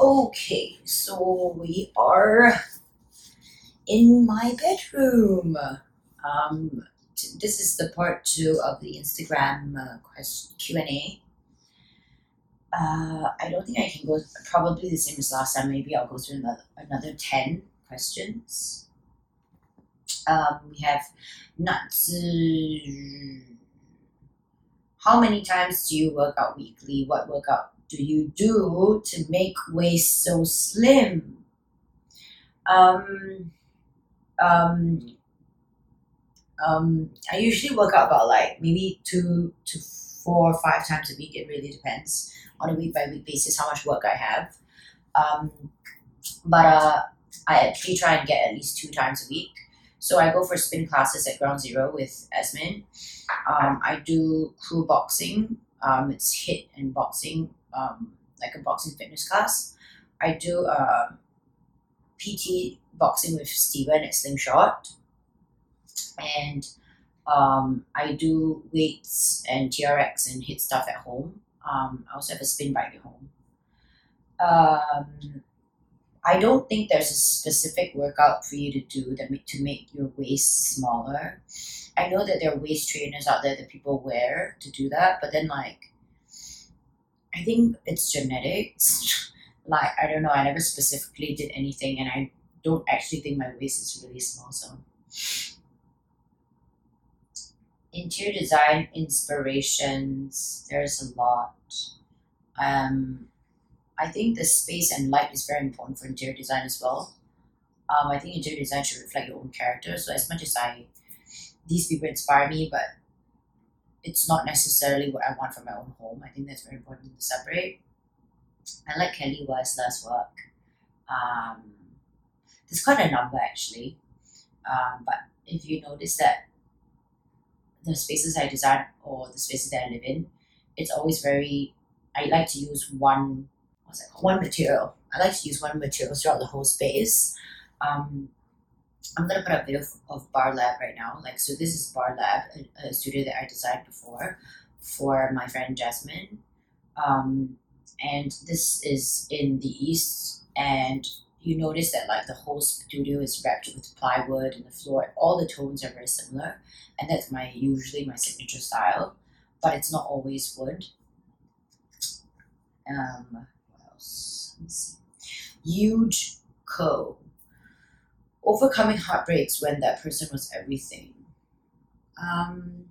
Okay, so we are in my bedroom. Um, t- this is the part two of the Instagram uh, question Q and A. Uh, I don't think I can go. Probably the same as last time. Maybe I'll go through another another ten questions. Um, we have nuts. How many times do you work out weekly? What workout do you do to make waist so slim? Um, um, um, I usually work out about like maybe two to four or five times a week. It really depends on a week by week basis how much work I have. Um, but uh, I actually try and get at least two times a week. So I go for spin classes at Ground Zero with Esmin. Um, I do crew boxing. Um, it's HIIT and boxing, um, like a boxing fitness class. I do uh, PT boxing with Steven at Slingshot. And um, I do weights and TRX and HIIT stuff at home. Um, I also have a spin bike at home. Um, I don't think there's a specific workout for you to do that make, to make your waist smaller. I know that there are waist trainers out there that people wear to do that, but then like, I think it's genetics. like I don't know. I never specifically did anything, and I don't actually think my waist is really small. So, interior design inspirations. There's a lot. Um, I think the space and light is very important for interior design as well. Um, I think interior design should reflect your own character. So as much as I, these people inspire me, but it's not necessarily what I want for my own home. I think that's very important to separate. I like Kelly Wearstler's work. Um, there's quite a number actually, um, but if you notice that the spaces I design or the spaces that I live in, it's always very. I like to use one what's it called? One material. I like to use one material throughout the whole space. Um, I'm gonna put up a video of, Bar Lab right now. Like, so this is Bar Lab, a, a studio that I designed before for my friend Jasmine. Um, and this is in the east, and you notice that like the whole studio is wrapped with plywood and the floor. All the tones are very similar, and that's my usually my signature style. But it's not always wood. Um, what else? Huge co. Overcoming heartbreaks when that person was everything. Um,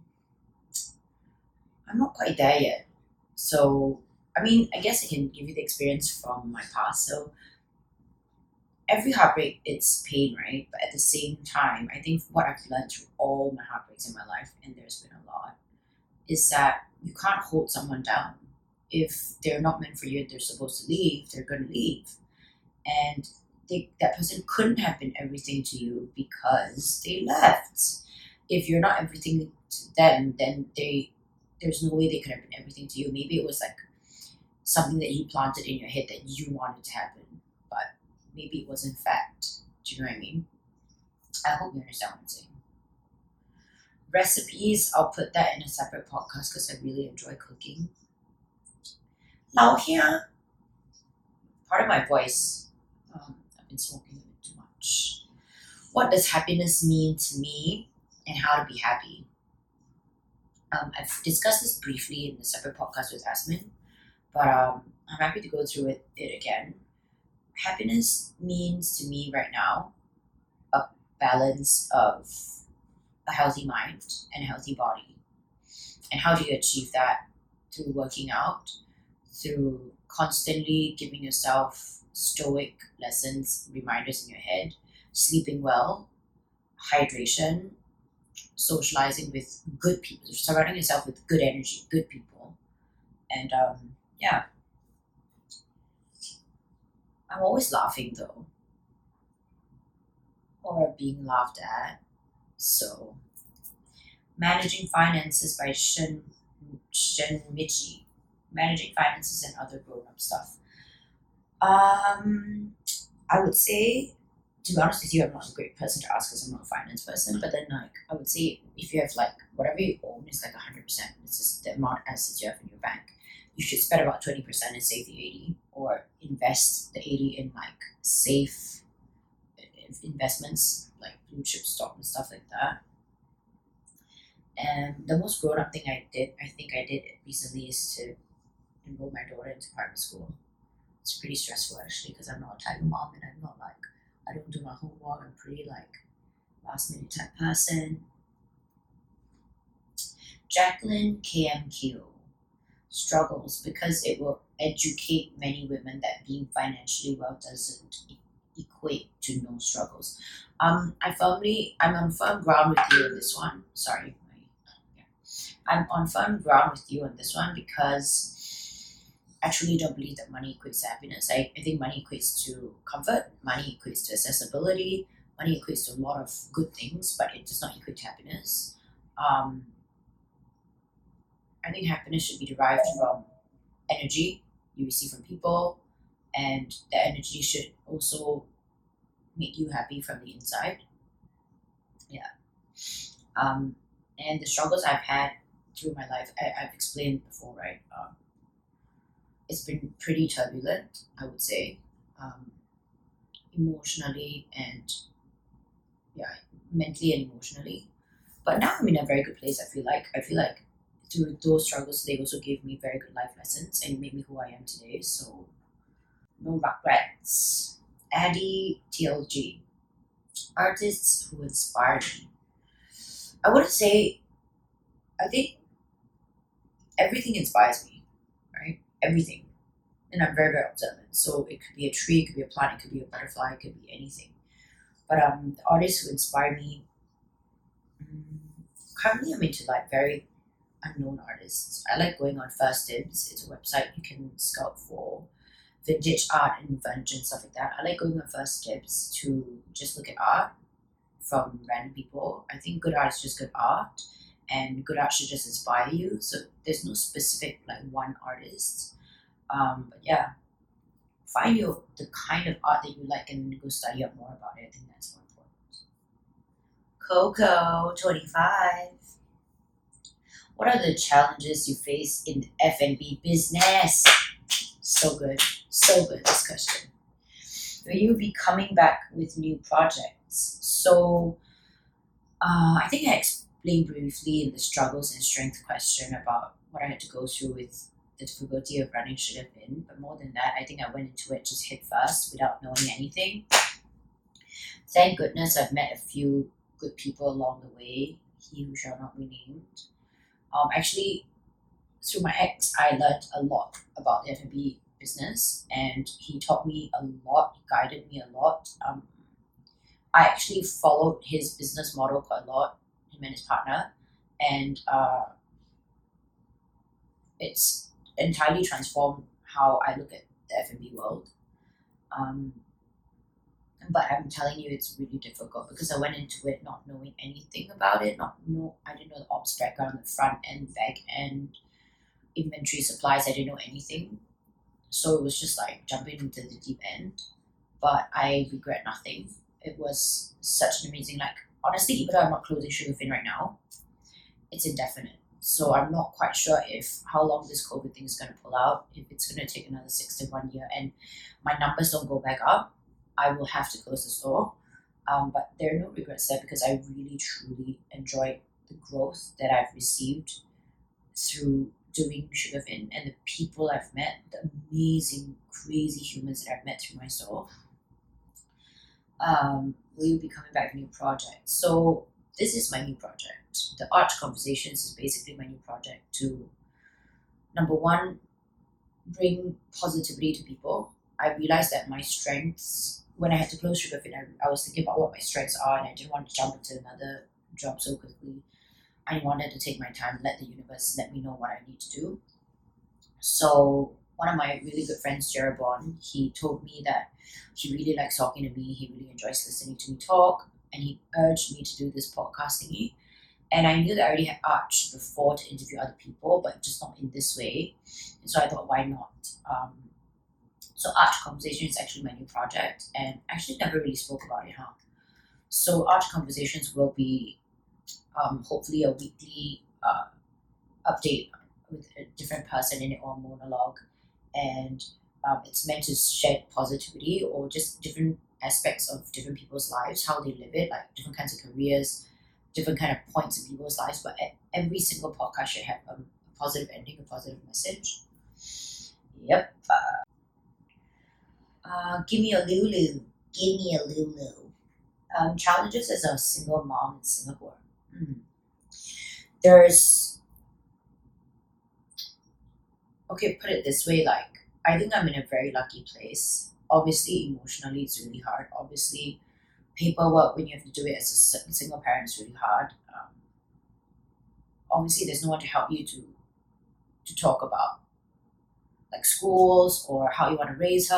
I'm not quite there yet. So, I mean, I guess I can give you the experience from my past. So, every heartbreak, it's pain, right? But at the same time, I think what I've learned through all my heartbreaks in my life, and there's been a lot, is that you can't hold someone down if they're not meant for you and they're supposed to leave, they're going to leave. And they, that person couldn't have been everything to you because they left. If you're not everything to them, then they there's no way they could have been everything to you. Maybe it was like something that you planted in your head that you wanted to happen, but maybe it was in fact. Do you know what I mean? I hope you understand what I'm saying. Recipes, I'll put that in a separate podcast because I really enjoy cooking. 老 here. Part of my voice. Smoking a bit too much. What does happiness mean to me and how to be happy? Um, I've discussed this briefly in a separate podcast with Asmin, but um, I'm happy to go through it, it again. Happiness means to me right now a balance of a healthy mind and a healthy body. And how do you achieve that? Through working out, through constantly giving yourself stoic lessons, reminders in your head, sleeping well, hydration, socializing with good people, surrounding yourself with good energy, good people. And um, yeah. I'm always laughing though. Or being laughed at. So Managing Finances by Shin Shin Michi managing finances and other grown up stuff. Um, I would say, to be honest with you, I'm not a great person to ask because I'm not a finance person. But then, like, I would say if you have like whatever you own is like hundred percent. It's just the amount of assets you have in your bank. You should spend about twenty percent and save the eighty, or invest the 80 in like safe investments like blue chip stock and stuff like that. And the most grown up thing I did, I think I did recently, is to enroll my daughter into private school. It's pretty stressful actually because I'm not a type of mom and I'm not like, I don't do my homework. I'm pretty like last minute type person. Jacqueline KMQ struggles because it will educate many women that being financially well doesn't equate to no struggles. Um, I firmly, I'm on firm ground with you on this one. Sorry, yeah. I'm on firm ground with you on this one because Truly don't believe that money equates to happiness. I, I think money equates to comfort, money equates to accessibility, money equates to a lot of good things, but it does not equate to happiness. Um, I think happiness should be derived from energy you receive from people, and the energy should also make you happy from the inside. Yeah. Um, and the struggles I've had through my life, I, have explained before, right? Um, it's been pretty turbulent, I would say, um, emotionally and yeah, mentally and emotionally. But now I'm in a very good place. I feel like I feel like through those struggles, they also gave me very good life lessons and made me who I am today. So no regrets. Addie TLG, artists who inspired me. I wouldn't say. I think everything inspires me? Everything, and I'm very very observant. So it could be a tree, it could be a plant, it could be a butterfly, it could be anything. But um, the artists who inspire me. Um, currently, I'm into like very unknown artists. I like going on First Dibs. It's a website you can scout for vintage art and vintage and stuff like that. I like going on First Dibs to just look at art from random people. I think good art is just good art, and good art should just inspire you. So there's no specific like one artist. Um, but yeah, find your the kind of art that you like and go study up more about it. I think that's more important. Coco twenty five. What are the challenges you face in the F&B business? So good, so good this question. Will you be coming back with new projects? So, uh, I think I explained briefly in the struggles and strength question about what I had to go through with the difficulty of running should have been. But more than that, I think I went into it just head first without knowing anything. Thank goodness I've met a few good people along the way, he who shall not be named. Um, actually, through my ex, I learned a lot about the F&B business, and he taught me a lot, he guided me a lot. Um, I actually followed his business model quite a lot, him and his partner, and uh, it's entirely transformed how I look at the F&B world. Um, but I'm telling you, it's really difficult because I went into it not knowing anything about it. Not know, I didn't know the ops background, the front end, back end, inventory supplies. I didn't know anything, so it was just like jumping into the deep end. But I regret nothing. It was such an amazing, like honestly, even though I'm not closing Sugar Fin right now, it's indefinite. So I'm not quite sure if how long this COVID thing is going to pull out. If it's going to take another six to one year, and my numbers don't go back up I will have to close the store. Um, but there are no regrets there because I really truly enjoyed the growth that I've received through doing Sugar Fin and the people I've met, the amazing, crazy humans that I've met through my store. Um, will be coming back new projects. So this is my new project. The Art Conversations is basically my new project to number one, bring positivity to people. I realized that my strengths when I had to close Sugar Fin, I, I was thinking about what my strengths are, and I didn't want to jump into another job so quickly. I wanted to take my time, let the universe let me know what I need to do. So one of my really good friends, Jeroboam, he told me that he really likes talking to me. He really enjoys listening to me talk, and he urged me to do this podcast thingy. And I knew that I already had Arch before to interview other people, but just not in this way. And so I thought, why not? Um, so Art Conversation is actually my new project, and I actually never really spoke about it, huh? So Art Conversations will be um, hopefully a weekly uh, update with a different person in it or monologue, and um, it's meant to shed positivity or just different aspects of different people's lives, how they live it, like different kinds of careers, different kind of points in people's lives. But every single podcast should have a, positive ending, a positive message. Yep. Uh, uh, give me a Lulu. Give me a Lulu. Um, challenges as a single mom in Singapore. Hmm. There's okay, put it this way, like I think I'm in a very lucky place. Obviously, emotionally, it's really hard. Obviously, paperwork when you have to do it as a single parent is really hard. Um, obviously, there's no one to help you to to talk about like schools or how you want to raise her.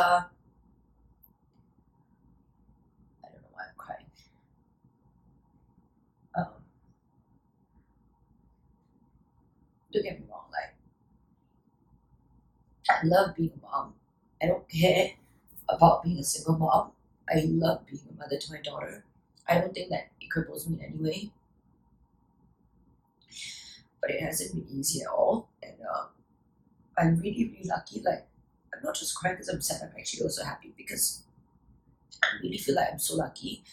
I don't know why I'm crying. Um, get me I love being a mom. I don't care about being a single mom. I love being a mother to my daughter. I don't think that it cripples me in any way. But it hasn't been easy at all. And um, I'm really, really lucky. Like, I'm not just crying because I'm sad, I'm actually also happy because I really feel like I'm so lucky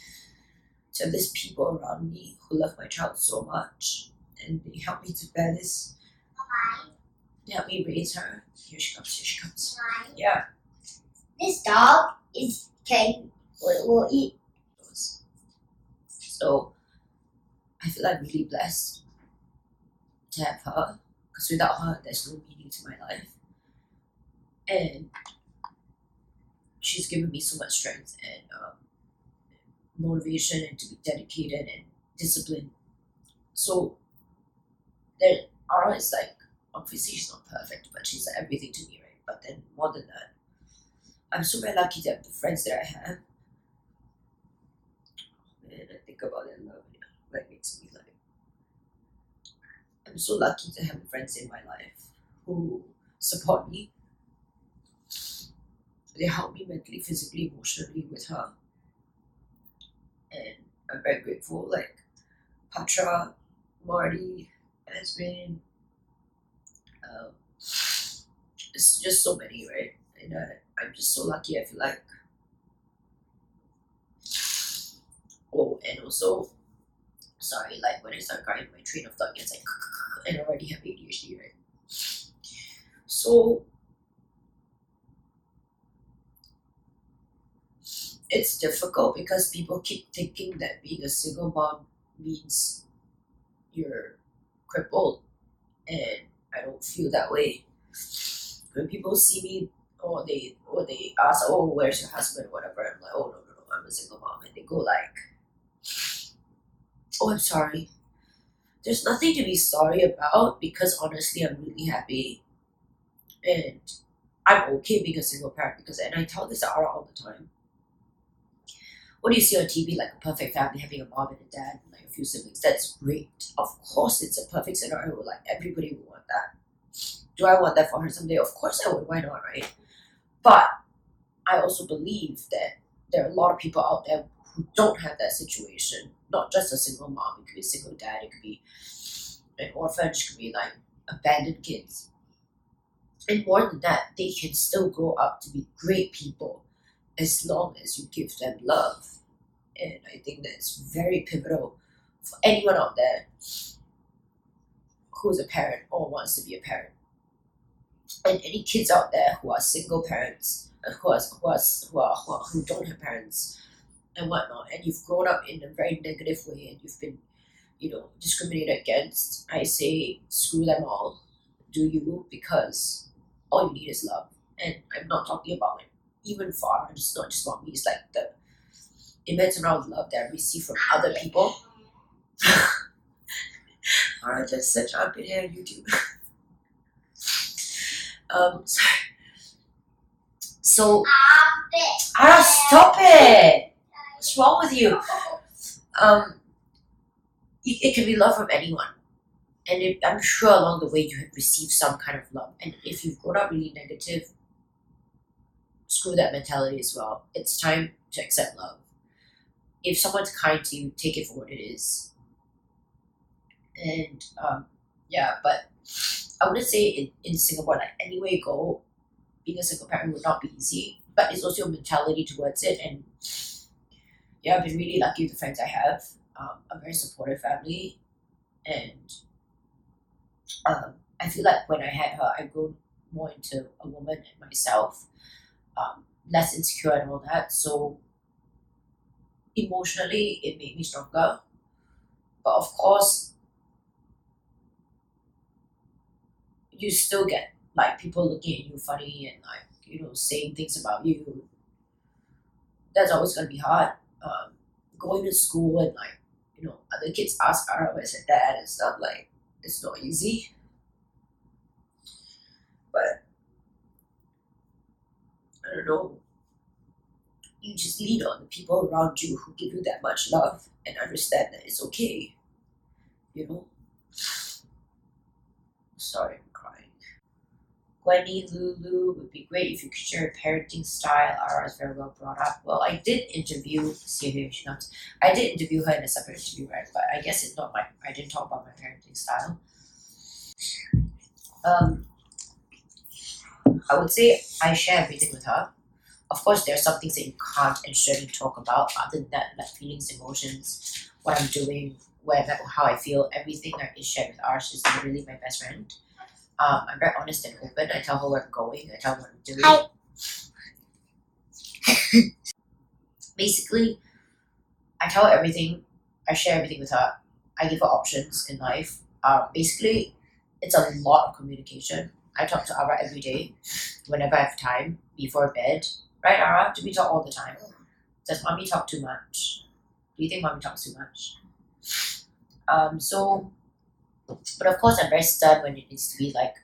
to have these people around me who love my child so much and they help me to bear this, they help me raise her. Here she comes, here she comes. Yeah. This dog is can will, will eat. So I feel like really blessed to have her because without her, there's no meaning to my life. And she's given me so much strength and um, motivation and to be dedicated and disciplined. So there, Ara is like, obviously she's not perfect, but she's everything to me, right? But then more than that, I'm so very lucky to have the friends that I have. Oh man, I think about it, love it. That makes me like. I'm so lucky to have friends in my life who support me. They help me mentally, physically, emotionally with her. And I'm very grateful. Like Patra, Marty, Asmin, um, it's just so many, right? And I'm just so lucky. I feel like. Oh, and also, sorry, like when I start crying, my train of thought gets like, and I already have ADHD, right? So, it's difficult because people keep thinking that being a single mom means you're crippled, and I don't feel that way. When people see me or they or they ask, "Oh, where's your husband?" whatever, I'm like, "Oh no, no, no, I'm a single mom," and they go like, "Oh, I'm sorry." There's nothing to be sorry about because honestly, I'm really happy, and I'm okay being a single parent because, and I tell this to Ara all the time. What do you see on TV like a perfect family having a mom and a dad and like a few siblings? That's great. Of course, it's a perfect scenario. Like everybody would want that. Do I want that for her someday? Of course I would. Why not, right? But I also believe that there are a lot of people out there who don't have that situation. Not just a single mom, it could be a single dad, it could be an orphanage, it could be like abandoned kids. And more than that, they can still grow up to be great people as long as you give them love. And I think that's very pivotal for anyone out there who's a parent or wants to be a parent and any kids out there who are single parents, uh, who are who are who, are, who, are, who don't have parents and whatnot, and you've grown up in a very negative way, and you've been, you know, discriminated against. I say screw them all, do you because all you need is love, and I'm not talking about like even far. It's not just about me. It's like the immense amount of love that I receive from other people. Alright, just search up in here on YouTube. um, so, so stop it! What's wrong with you? Um, it, it can be love from anyone, and if, I'm sure along the way you have received some kind of love. And if you've grown up really negative, screw that mentality as well. It's time to accept love. If someone's kind to you, take it for what it is. And um, yeah, but I wouldn't say in, in Singapore, like anywhere go, being a single parent would not be easy, but it's also a mentality towards it. And yeah, I've been really lucky with the friends I have. Um, a very supportive family, and um, I feel like when I had her, I grew more into a woman and myself, um, less insecure and all that. So emotionally, it made me stronger. But of course, you still get like people looking at you funny and like you know saying things about you. That's always gonna be hard. Um, going to school and like you know other kids ask where's her dad and stuff like it's not easy. But I don't know. You just lean on the people around you who give you that much love and understand that it's okay. You know? Sorry, I'm. Gwenny Lulu would be great if you could share your parenting style. Ara is very well brought up. Well, I did interview, see if she comes. I did interview her in a separate interview, right? But I guess it's not my, I didn't talk about my parenting style. Um, I would say I share everything with her. Of course, there are some things that you can't and shouldn't talk about. Other than that, like feelings, emotions, what I'm doing, where how I feel, everything that is shared with Ara. She's literally my best friend. Um, I'm very honest and open. I tell her where I'm going. I tell her what I'm doing. Hi. Basically, I tell her everything. I share everything with her. I give her options in life. Um, basically, it's a lot of communication. I talk to Ara every day, whenever I have time, before bed. Right, Ara? Do we talk all the time? Does mommy talk too much? Do you think mommy talks too much? Um, so, but of course, I'm very stern when it needs to be. Like,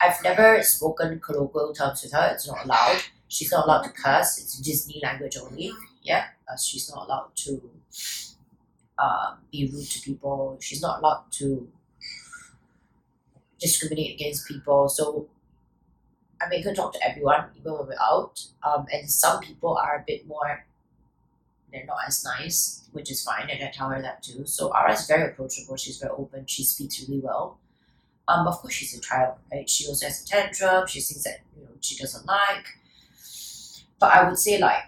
I've never spoken colloquial terms with her. It's not allowed. She's not allowed to curse. It's Disney language only. Yeah, uh, she's not allowed to um, be rude to people. She's not allowed to discriminate against people. So I make her talk to everyone, even when we're out. Um, and some people are a bit more, they're not as nice, which is fine, and I tell her that too. So Ara is very approachable. She's very open. She speaks really well. Um, of course, she's a child, right? She also has a tantrum. She things that you know she doesn't like. But I would say like,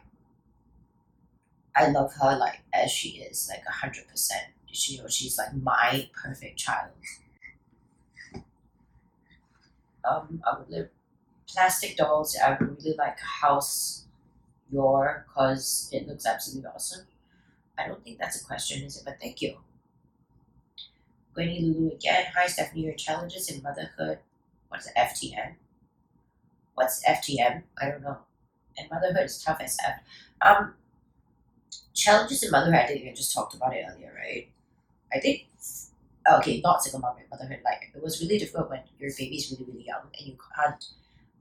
I love her like as she is, like hundred percent. She, you know, she's like my perfect child um, I would live plastic dolls. I would really like house your because it looks absolutely awesome. I don't think that's a question, is it? But thank you. Gwenny Lulu again. Hi Stephanie, your challenges in motherhood. What's FTM? What's FTM? I don't know. And motherhood is tough as F. Um, challenges in motherhood. I think I just talked about it earlier, right? I think okay, not single mom motherhood. Like it was really difficult when your baby's really really young and you can't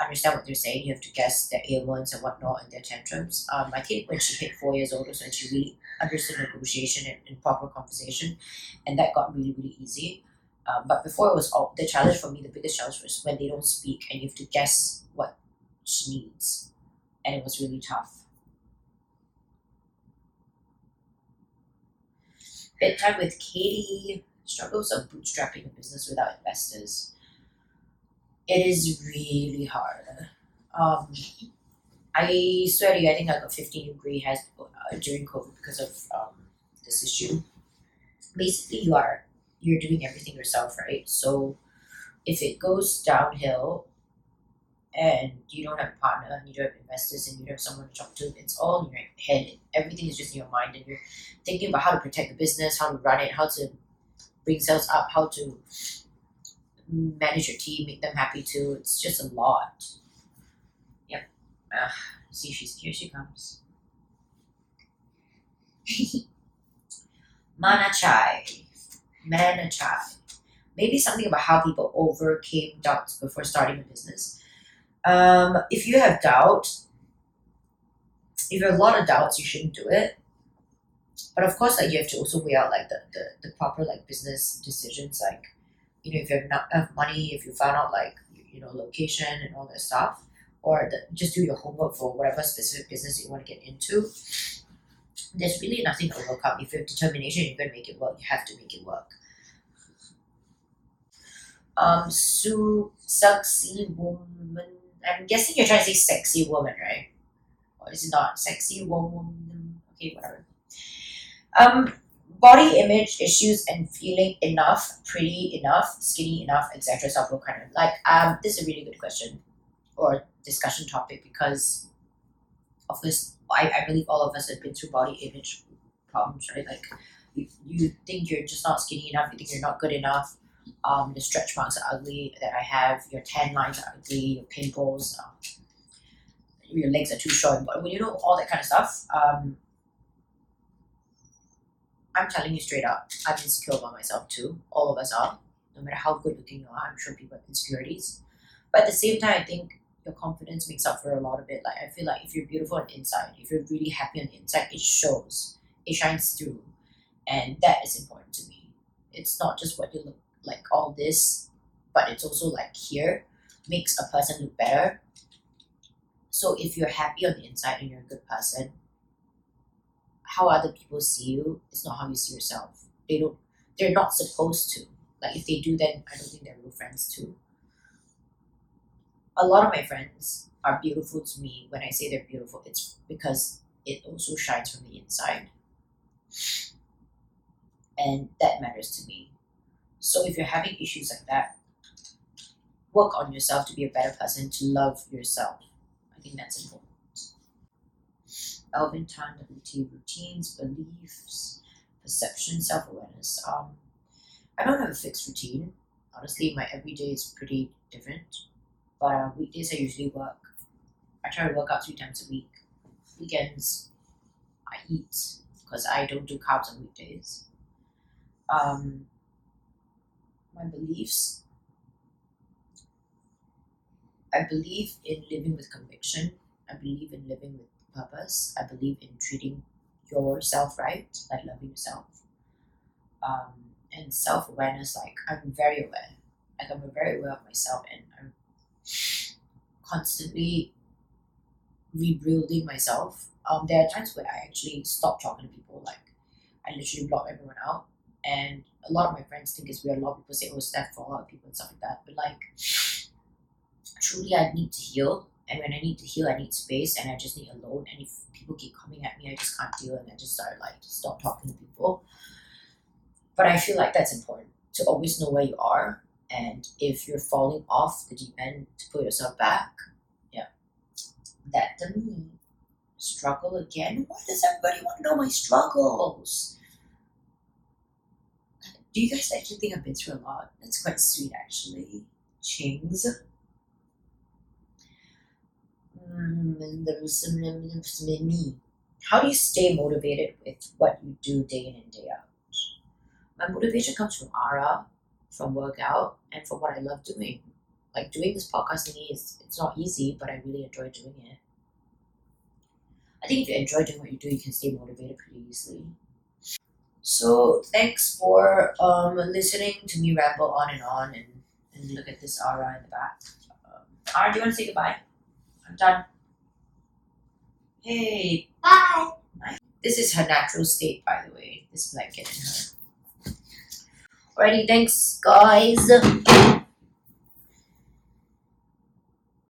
understand what they're saying. You have to guess their ailments and whatnot and their tantrums. Um, I think when she hit four years old was when she really understood negotiation and, and proper conversation, and that got really really easy. Um, but before it was all the challenge for me. The biggest challenge was when they don't speak and you have to guess what she needs, and it was really tough. Bedtime with Katie struggles of bootstrapping a business without investors. It is really hard. Um, I swear to you, I think I got 15 degree has uh, during COVID because of um, this issue. Basically, you are you're doing everything yourself, right? So if it goes downhill and you don't have a partner and you don't have investors and you don't have someone to talk to, it's all in your head. Everything is just in your mind and you're thinking about how to protect the business, how to run it, how to bring sales up, how to manage your team, make them happy too. It's just a lot. Yep. See, she's here. She comes. Mana Chai. Mana Chai. Maybe something about how people overcame doubts before starting a business. Um, if you have doubt, if you have a lot of doubts, you shouldn't do it but of course like you have to also weigh out like the, the, the proper like business decisions like you know if you have not enough money if you found out like you know location and all that stuff or the, just do your homework for whatever specific business you want to get into there's really nothing to overcome if you have determination you're going to make it work you have to make it work um Sue sexy woman I'm guessing you're trying to say sexy woman, right? Or is it not sexy woman? Okay, whatever. Um, body image issues and feeling enough, pretty enough, skinny enough, etc. Self love kind of like um. This is a really good question or discussion topic because of this. I, I believe all of us have been through body image problems, right? Like you, you think you're just not skinny enough, you think you're not good enough. Um, the stretch marks are ugly that I have. Your tan lines are ugly. Your pimples. Um, your legs are too short. But when you know all that kind of stuff, um, I'm telling you straight up, I'm insecure about myself too. All of us are. No matter how good looking you are, I'm sure people have insecurities. But at the same time, I think your confidence makes up for a lot of it. Like I feel like if you're beautiful on the inside, if you're really happy on the inside, it shows. It shines through. And that is important to me. It's not just what you look like all this, but it's also like here makes a person look better. So if you're happy on the inside and you're a good person, how other people see you is not how you see yourself. They don't they're not supposed to. Like if they do then I don't think they're real friends too. A lot of my friends are beautiful to me. When I say they're beautiful, it's because it also shines from the inside. And that matters to me. So if you're having issues like that, work on yourself to be a better person, to love yourself. I think that's important. Alvin Tan, WT routines, beliefs, perception, self awareness. Um, I don't have a fixed routine. Honestly, my everyday is pretty different. But uh, weekdays I usually work. I try to work out three times a week. Weekends I eat because I don't do carbs on weekdays. Um, my beliefs. I believe in living with conviction. I believe in living with purpose. I believe in treating yourself right, like loving yourself. Um, and self awareness, like I'm very aware. Like I'm very aware of myself and I'm constantly rebuilding myself. Um, there are times where I actually stop talking to people, like I literally block everyone out. And a lot of my friends think it's weird. A lot of people say, oh, Steph, for a lot of people and stuff like that. But like, truly, I need to heal. And when I need to heal, I need space and I just need alone. And if people keep coming at me, I just can't deal. And I just start like, stop talking to people. But I feel like that's important to always know where you are. And if you're falling off the deep end, to put yourself back. Yeah. That to me, struggle again. Why does everybody want to know my struggles? Do you guys actually think I've been through a lot? That's quite sweet, actually. Chings. Mm, me. How do you stay motivated with what you do day in and day out? My motivation comes from Ara, from workout, and from what I love doing. Like doing this podcast thingy is it's not easy, but I really enjoy doing it. I think if you enjoy doing what you do, you can stay motivated pretty easily. So thanks for um, listening to me ramble on and on and, and look at this Ara in the back. Um, Ara, do you want to say goodbye? I'm done. Hey, Bye. this is her natural state, by the way. This blanket in her. Alrighty, thanks, guys.